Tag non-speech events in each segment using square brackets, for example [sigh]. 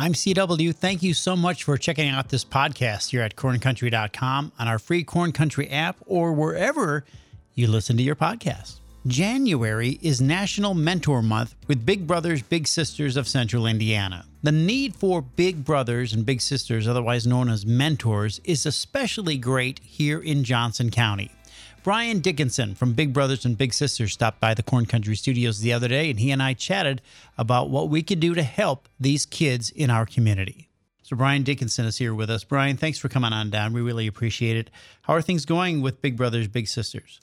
I'm CW. Thank you so much for checking out this podcast here at corncountry.com on our free Corn Country app or wherever you listen to your podcast. January is National Mentor Month with Big Brothers Big Sisters of Central Indiana. The need for big brothers and big sisters, otherwise known as mentors, is especially great here in Johnson County. Brian Dickinson from Big Brothers and Big Sisters stopped by the Corn Country Studios the other day, and he and I chatted about what we could do to help these kids in our community. So, Brian Dickinson is here with us. Brian, thanks for coming on down. We really appreciate it. How are things going with Big Brothers Big Sisters?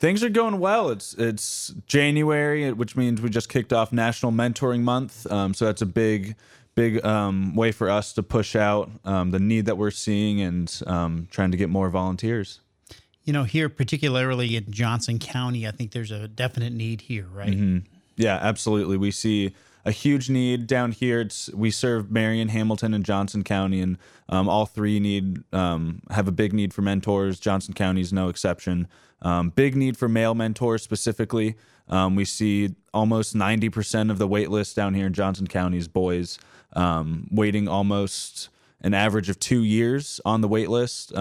Things are going well. It's it's January, which means we just kicked off National Mentoring Month. Um, so that's a big big um, way for us to push out um, the need that we're seeing and um, trying to get more volunteers. You know, here, particularly in Johnson County, I think there's a definite need here, right? Mm-hmm. Yeah, absolutely. We see a huge need down here. It's we serve Marion, Hamilton, and Johnson County, and um, all three need um, have a big need for mentors. Johnson County is no exception. Um, big need for male mentors specifically. Um, we see almost ninety percent of the wait list down here in Johnson County is boys, um, waiting almost an average of two years on the wait list.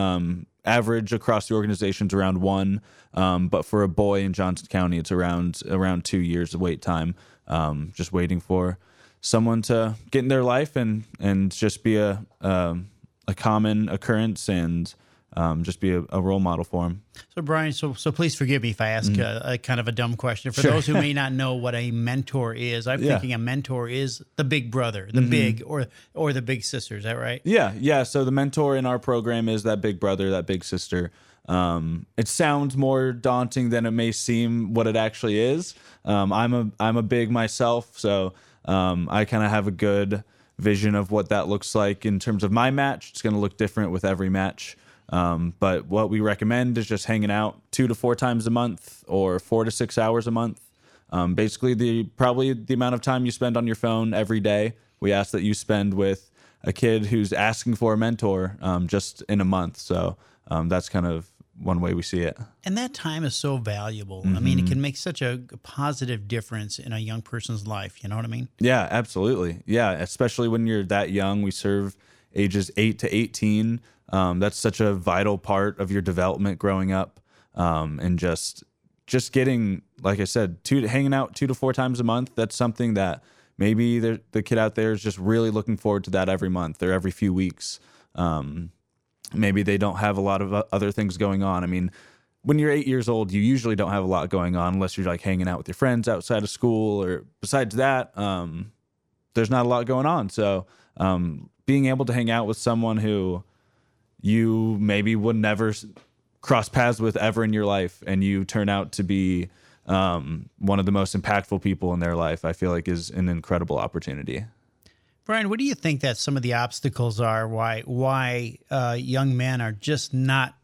Average across the organization's around one, um, but for a boy in Johnson County, it's around around two years of wait time. Um, just waiting for someone to get in their life and and just be a um, a common occurrence and um, just be a, a, role model for him. So, Brian, so so please forgive me if I ask mm-hmm. a, a, kind of a dumb question. For sure. those who may [laughs] not know what a mentor is, I'm yeah. thinking a mentor is the big brother, the mm-hmm. big or or the big sister. Is that right? Yeah, yeah. So the mentor in our program is that big brother, that big sister. Um, it sounds more daunting than it may seem. What it actually is. Um, I'm a I'm a big myself, so um, I kind of have a good vision of what that looks like in terms of my match. It's going to look different with every match. Um, but what we recommend is just hanging out two to four times a month or four to six hours a month. Um, basically, the probably the amount of time you spend on your phone every day. We ask that you spend with a kid who's asking for a mentor um, just in a month. So um, that's kind of one way we see it. And that time is so valuable. Mm-hmm. I mean, it mm-hmm. can make such a positive difference in a young person's life. You know what I mean? Yeah, absolutely. Yeah, especially when you're that young. We serve ages 8 to 18. Um, that's such a vital part of your development growing up, um, and just just getting, like I said, two hanging out two to four times a month. That's something that maybe the kid out there is just really looking forward to that every month or every few weeks. Um, maybe they don't have a lot of other things going on. I mean, when you're eight years old, you usually don't have a lot going on unless you're like hanging out with your friends outside of school. Or besides that, um, there's not a lot going on. So um, being able to hang out with someone who you maybe would never cross paths with ever in your life, and you turn out to be um, one of the most impactful people in their life, I feel like is an incredible opportunity. Brian, what do you think that some of the obstacles are? Why why uh, young men are just not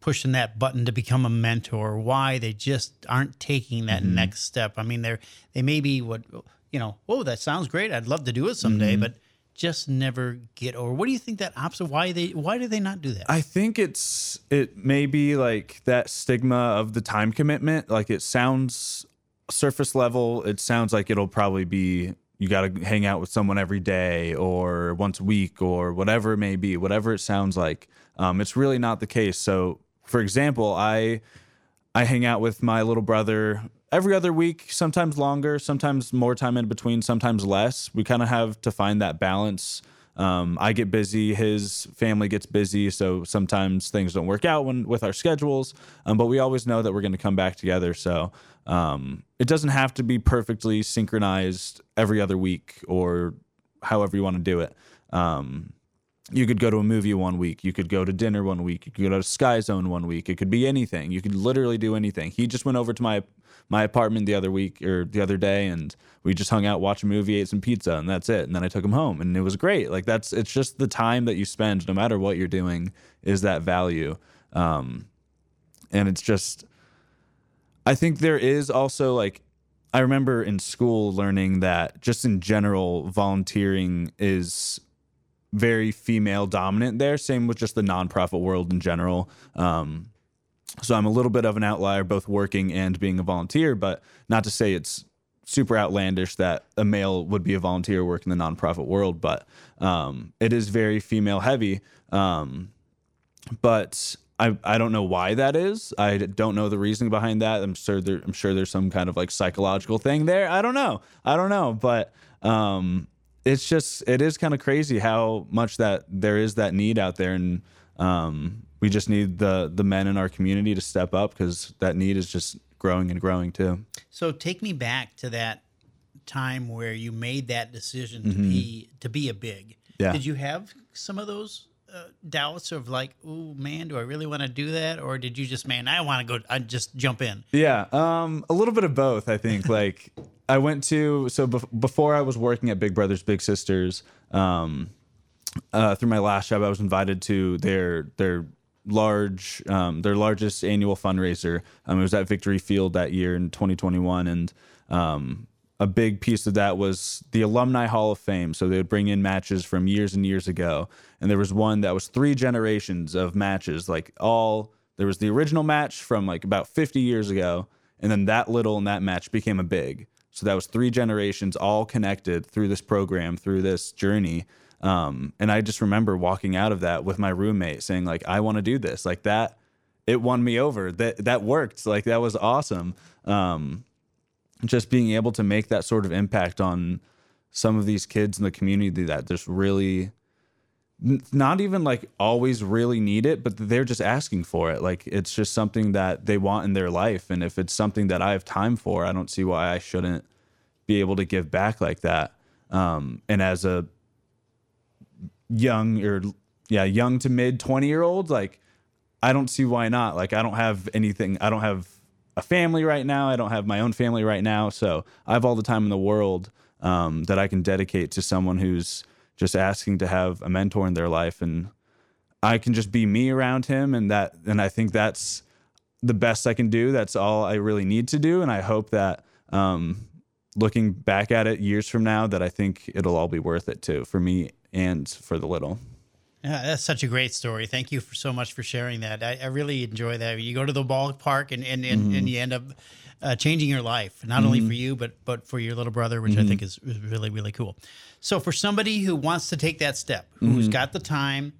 pushing that button to become a mentor? Why they just aren't taking that mm-hmm. next step? I mean, they're they may be what you know. Oh, that sounds great. I'd love to do it someday, mm-hmm. but just never get over? What do you think that opposite? Why they? Why do they not do that? I think it's it may be like that stigma of the time commitment. Like it sounds surface level. It sounds like it'll probably be you got to hang out with someone every day or once a week or whatever it may be. Whatever it sounds like, um, it's really not the case. So, for example, I I hang out with my little brother every other week, sometimes longer, sometimes more time in between, sometimes less. We kind of have to find that balance. Um, I get busy, his family gets busy, so sometimes things don't work out when with our schedules. Um, but we always know that we're going to come back together. So um, it doesn't have to be perfectly synchronized every other week or however you want to do it. You could go to a movie one week. You could go to dinner one week. You could go to Sky Zone one week. It could be anything. You could literally do anything. He just went over to my my apartment the other week or the other day, and we just hung out, watched a movie, ate some pizza, and that's it. And then I took him home, and it was great. Like that's it's just the time that you spend, no matter what you're doing, is that value. Um, and it's just, I think there is also like I remember in school learning that just in general, volunteering is very female dominant there. Same with just the nonprofit world in general. Um, so I'm a little bit of an outlier, both working and being a volunteer, but not to say it's super outlandish that a male would be a volunteer work in the nonprofit world, but um, it is very female heavy. Um, but I, I don't know why that is. I don't know the reasoning behind that. I'm sure there, I'm sure there's some kind of like psychological thing there. I don't know. I don't know, but um, it's just it is kind of crazy how much that there is that need out there, and um, we just need the the men in our community to step up because that need is just growing and growing too. So take me back to that time where you made that decision to be to be a big. Yeah. Did you have some of those uh, doubts of like, oh man, do I really want to do that, or did you just, man, I want to go, I just jump in? Yeah, um, a little bit of both. I think. Like, [laughs] I went to so bef- before I was working at Big Brothers Big Sisters. Um, uh, through my last job, I was invited to their their large um, their largest annual fundraiser. Um, it was at Victory Field that year in 2021, and um, a big piece of that was the Alumni Hall of Fame. So they would bring in matches from years and years ago, and there was one that was three generations of matches, like all. There was the original match from like about 50 years ago, and then that little and that match became a big. So that was three generations all connected through this program, through this journey. Um, and I just remember walking out of that with my roommate saying, like, I want to do this. Like that, it won me over. That that worked. Like that was awesome. Um, just being able to make that sort of impact on some of these kids in the community that just really not even like always really need it, but they're just asking for it. Like it's just something that they want in their life. And if it's something that I have time for, I don't see why I shouldn't be able to give back like that. Um, and as a young or yeah, young to mid 20 year old, like I don't see why not. Like I don't have anything, I don't have a family right now. I don't have my own family right now. So I have all the time in the world um, that I can dedicate to someone who's just asking to have a mentor in their life. And I can just be me around him. And that, and I think that's the best I can do. That's all I really need to do. And I hope that, um, looking back at it years from now, that I think it'll all be worth it too for me and for the little. Yeah, that's such a great story. Thank you for so much for sharing that. I, I really enjoy that. You go to the ballpark and and, and, and mm-hmm. you end up uh, changing your life, not only for mm-hmm. you but but for your little brother, which I think mm-hmm. is, is really really cool. So for somebody who wants to take that step, who's got the time,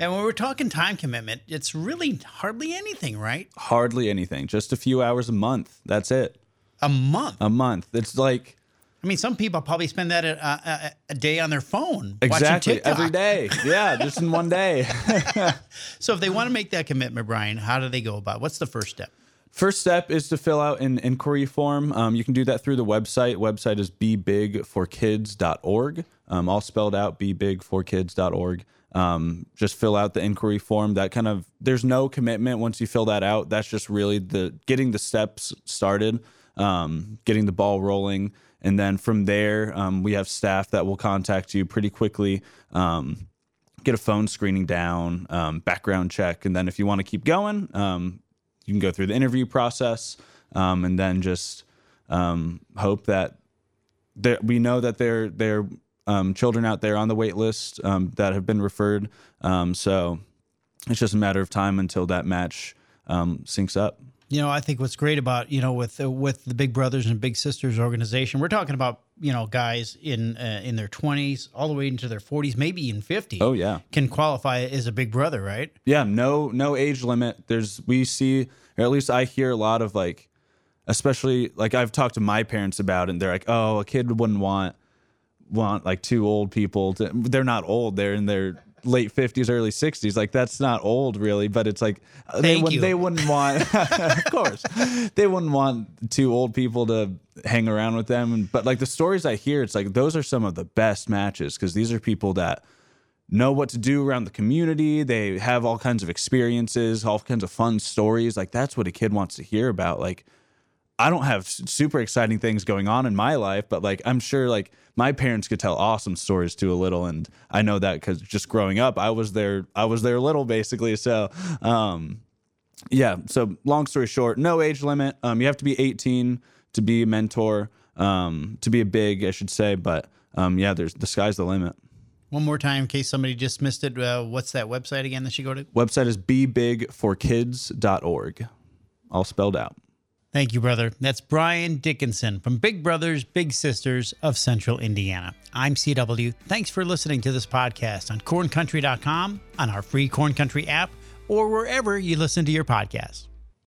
and when we're talking time commitment, it's really hardly anything, right? Hardly anything, just a few hours a month. That's it. A month. A month. It's like I mean, some people probably spend that a, a, a day on their phone exactly every day. Yeah, [laughs] just in one day. [laughs] So if they want to make that commitment, Brian, how do they go about? it? What's the first step? First step is to fill out an inquiry form. Um, you can do that through the website. Website is bebigforkids.org. Um, all spelled out, bebigforkids.org. Um, just fill out the inquiry form. That kind of there's no commitment once you fill that out. That's just really the getting the steps started, um, getting the ball rolling, and then from there um, we have staff that will contact you pretty quickly. Um, get a phone screening down, um, background check, and then if you want to keep going, um, you can go through the interview process, um, and then just um, hope that we know that there there um, children out there on the wait list that have been referred. So it's just a matter of time until that match syncs up. You know, I think what's great about you know with uh, with the Big Brothers and Big Sisters organization, we're talking about you know guys in uh, in their twenties all the way into their forties, maybe even fifty. Oh yeah. can qualify as a big brother, right? Yeah, no no age limit. There's we see or at least I hear a lot of like especially like I've talked to my parents about it and they're like, "Oh, a kid wouldn't want want like two old people to they're not old. They're in their late 50s, early 60s. Like that's not old really, but it's like uh, they would they wouldn't want [laughs] of course. They wouldn't want two old people to hang around with them and but like the stories I hear it's like those are some of the best matches cuz these are people that know what to do around the community. They have all kinds of experiences, all kinds of fun stories. Like that's what a kid wants to hear about. Like I don't have super exciting things going on in my life, but like I'm sure like my parents could tell awesome stories too a little and I know that cuz just growing up I was there, I was there little basically. So um yeah, so long story short, no age limit. Um you have to be 18 to be a mentor, um to be a big, I should say, but um yeah, there's the sky's the limit. One more time, in case somebody just missed it. Uh, what's that website again? That you go to? Website is bebigforkids.org. All spelled out. Thank you, brother. That's Brian Dickinson from Big Brothers Big Sisters of Central Indiana. I'm CW. Thanks for listening to this podcast on corncountry.com, on our free Corn Country app, or wherever you listen to your podcasts.